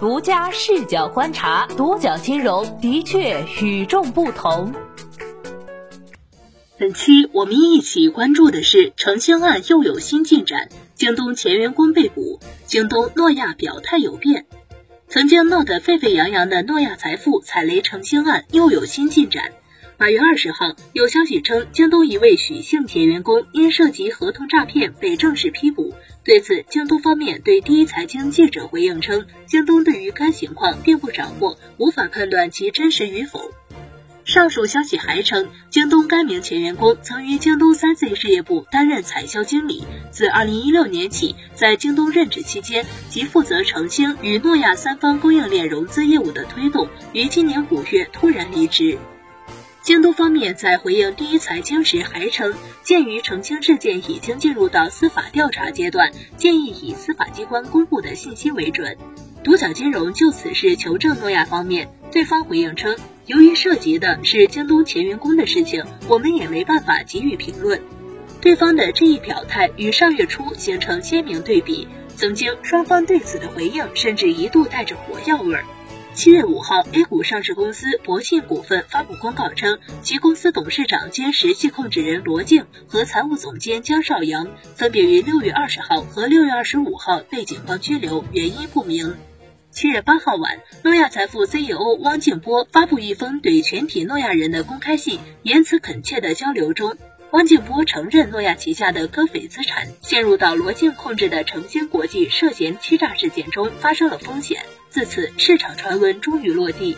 独家视角观察，独角金融的确与众不同。本期我们一起关注的是澄清案又有新进展，京东前员工被捕，京东诺亚表态有变。曾经闹得沸沸扬扬的诺亚财富踩雷澄清案又有新进展。八月二十号，有消息称，京东一位许姓前员工因涉及合同诈骗被正式批捕。对此，京东方面对第一财经记者回应称，京东对于该情况并不掌握，无法判断其真实与否。上述消息还称，京东该名前员工曾于京东三 C 事业部担任采销经理，自二零一六年起，在京东任职期间，即负责澄清与诺亚三方供应链融资业务的推动，于今年五月突然离职。京东方面在回应第一财经时还称，鉴于澄清事件已经进入到司法调查阶段，建议以司法机关公布的信息为准。独角金融就此事求证诺亚方面，对方回应称，由于涉及的是京东前员工的事情，我们也没办法给予评论。对方的这一表态与上月初形成鲜明对比，曾经双方对此的回应甚至一度带着火药味儿。七月五号，A 股上市公司博信股份发布公告称，其公司董事长兼实际控制人罗静和财务总监姜少阳分别于六月二十号和六月二十五号被警方拘留，原因不明。七月八号晚，诺亚财富 CEO 汪静波发布一封对全体诺亚人的公开信，言辞恳切的交流中，汪静波承认诺亚旗下的歌斐资产陷入到罗静控制的诚兴国际涉嫌欺诈事件中发生了风险。自此，市场传闻终于落地。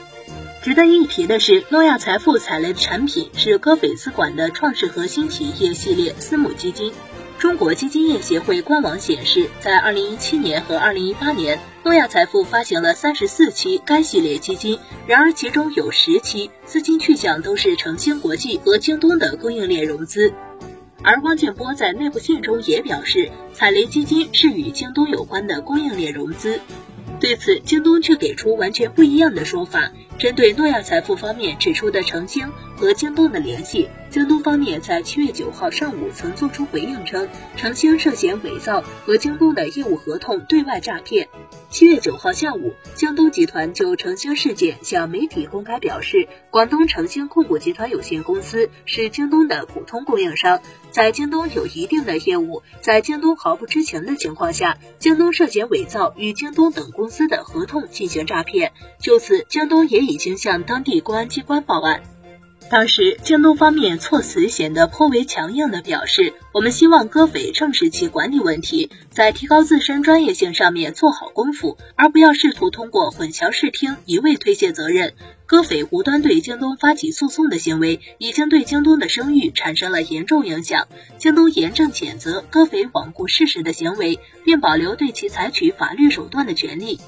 值得一提的是，诺亚财富踩雷的产品是歌斐资管的创世核心企业系列私募基金。中国基金业协会官网显示，在二零一七年和二零一八年，诺亚财富发行了三十四期该系列基金，然而其中有十期资金去向都是诚兴国际和京东的供应链融资。而汪建波在内部信中也表示，踩雷基金是与京东有关的供应链融资。对此，京东却给出完全不一样的说法。针对诺亚财富方面指出的澄清和京东的联系，京东方面在七月九号上午曾作出回应称，澄清涉嫌伪造和京东的业务合同对外诈骗。七月九号下午，京东集团就澄清事件向媒体公开表示，广东澄清控股集团有限公司是京东的普通供应商，在京东有一定的业务，在京东毫不知情的情况下，京东涉嫌伪造与京东等公司的合同进行诈骗。就此，京东也已已经向当地公安机关报案。当时，京东方面措辞显得颇为强硬的表示，我们希望歌斐正视其管理问题，在提高自身专业性上面做好功夫，而不要试图通过混淆视听一味推卸责任。歌斐无端对京东发起诉讼的行为，已经对京东的声誉产生了严重影响。京东严正谴责歌斐罔顾事实的行为，并保留对其采取法律手段的权利。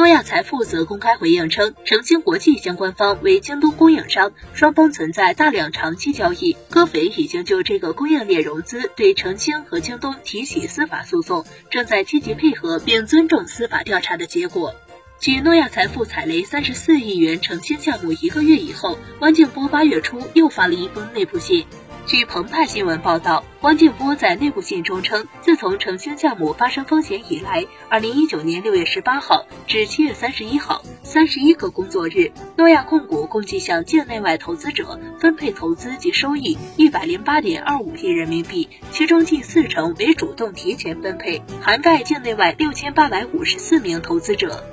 诺亚财富则公开回应称，诚兴国际相关方为京东供应商，双方存在大量长期交易。歌斐已经就这个供应链融资对诚兴和京东提起司法诉讼，正在积极配合并尊重司法调查的结果。继诺亚财富踩雷三十四亿元诚兴项目一个月以后，汪建波八月初又发了一封内部信。据澎湃新闻报道，汪建波在内部信中称，自从澄清项目发生风险以来，二零一九年六月十八号至七月三十一号，三十一个工作日，诺亚控股共计向境内外投资者分配投资及收益一百零八点二五亿人民币，其中近四成为主动提前分配，涵盖境内外六千八百五十四名投资者。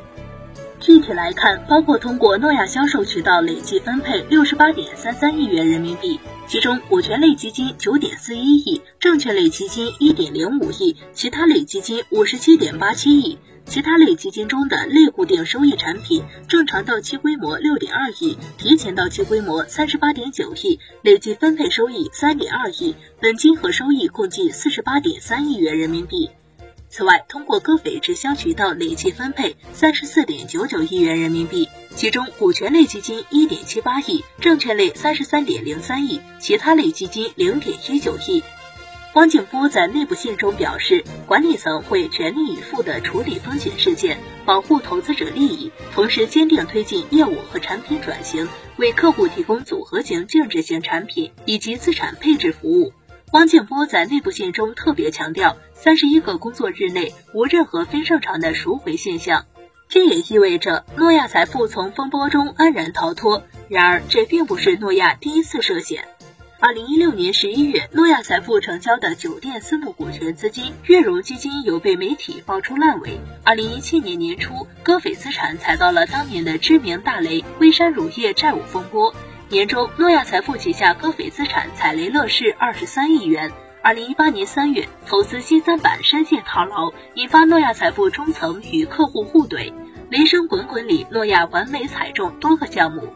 具体来看，包括通过诺亚销售渠道累计分配六十八点三三亿元人民币，其中股权类基金九点四一亿，证券类基金一点零五亿，其他类基金五十七点八七亿。其他类基金中的类固定收益产品，正常到期规模六点二亿，提前到期规模三十八点九亿，累计分配收益三点二亿，本金和收益共计四十八点三亿元人民币。此外，通过歌斐直销渠道累计分配三十四点九九亿元人民币，其中股权类基金一点七八亿，证券类三十三点零三亿，其他类基金零点一九亿。汪建波在内部信中表示，管理层会全力以赴地处理风险事件，保护投资者利益，同时坚定推进业务和产品转型，为客户提供组合型净值型产品以及资产配置服务。汪建波在内部信中特别强调，三十一个工作日内无任何非正常的赎回现象。这也意味着诺亚财富从风波中安然逃脱。然而，这并不是诺亚第一次涉险。二零一六年十一月，诺亚财富成交的酒店私募股权资金悦融基金有被媒体爆出烂尾。二零一七年年初，歌斐资产踩到了当年的知名大雷——微山乳业债务风波。年中，诺亚财富旗下歌斐资产踩雷乐视二十三亿元。二零一八年三月，投资新三板深陷套牢，引发诺亚财富中层与客户互怼。雷声滚滚里，诺亚完美踩中多个项目。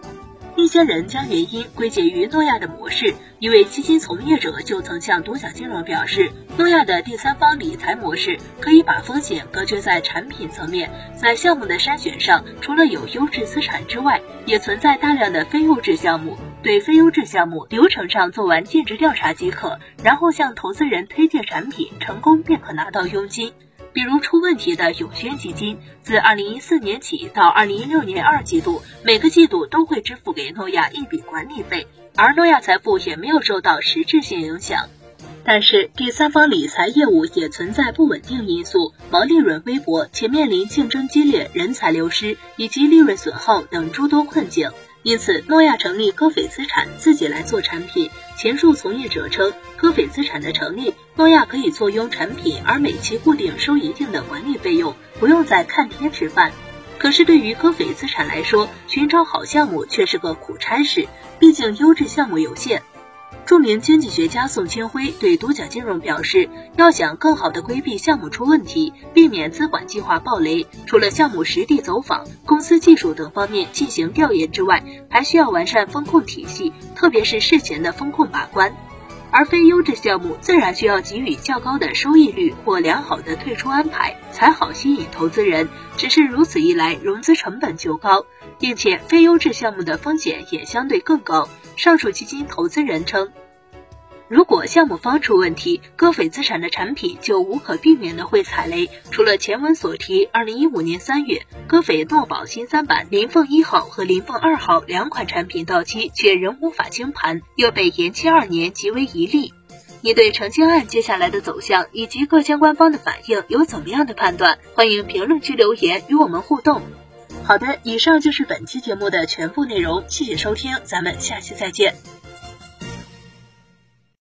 一些人将原因归结于诺亚的模式。一位基金从业者就曾向独角金融表示，诺亚的第三方理财模式可以把风险隔绝在产品层面，在项目的筛选上，除了有优质资产之外，也存在大量的非优质项目。对非优质项目，流程上做完尽职调查即可，然后向投资人推荐产品，成功便可拿到佣金。比如出问题的永轩基金，自二零一四年起到二零一六年二季度，每个季度都会支付给诺亚一笔管理费，而诺亚财富也没有受到实质性影响。但是第三方理财业务也存在不稳定因素，毛利润微薄，且面临竞争激烈、人才流失以及利润损耗等诸多困境。因此，诺亚成立歌斐资产，自己来做产品。前述从业者称，歌斐资产的成立，诺亚可以坐拥产品，而每期固定收一定的管理费用，不用再看天吃饭。可是对于歌斐资产来说，寻找好项目却是个苦差事，毕竟优质项目有限。著名经济学家宋清辉对独角金融表示，要想更好的规避项目出问题，避免资管计划暴雷，除了项目实地走访、公司技术等方面进行调研之外，还需要完善风控体系，特别是事前的风控把关。而非优质项目自然需要给予较高的收益率或良好的退出安排，才好吸引投资人。只是如此一来，融资成本就高，并且非优质项目的风险也相对更高。上述基金投资人称。如果项目方出问题，歌斐资产的产品就无可避免的会踩雷。除了前文所提，二零一五年三月，歌斐诺宝新三板林凤一号和林凤二号两款产品到期，却仍无法清盘，又被延期二年，极为疑利。你对澄清案接下来的走向以及各相关方的反应有怎么样的判断？欢迎评论区留言与我们互动。好的，以上就是本期节目的全部内容，谢谢收听，咱们下期再见。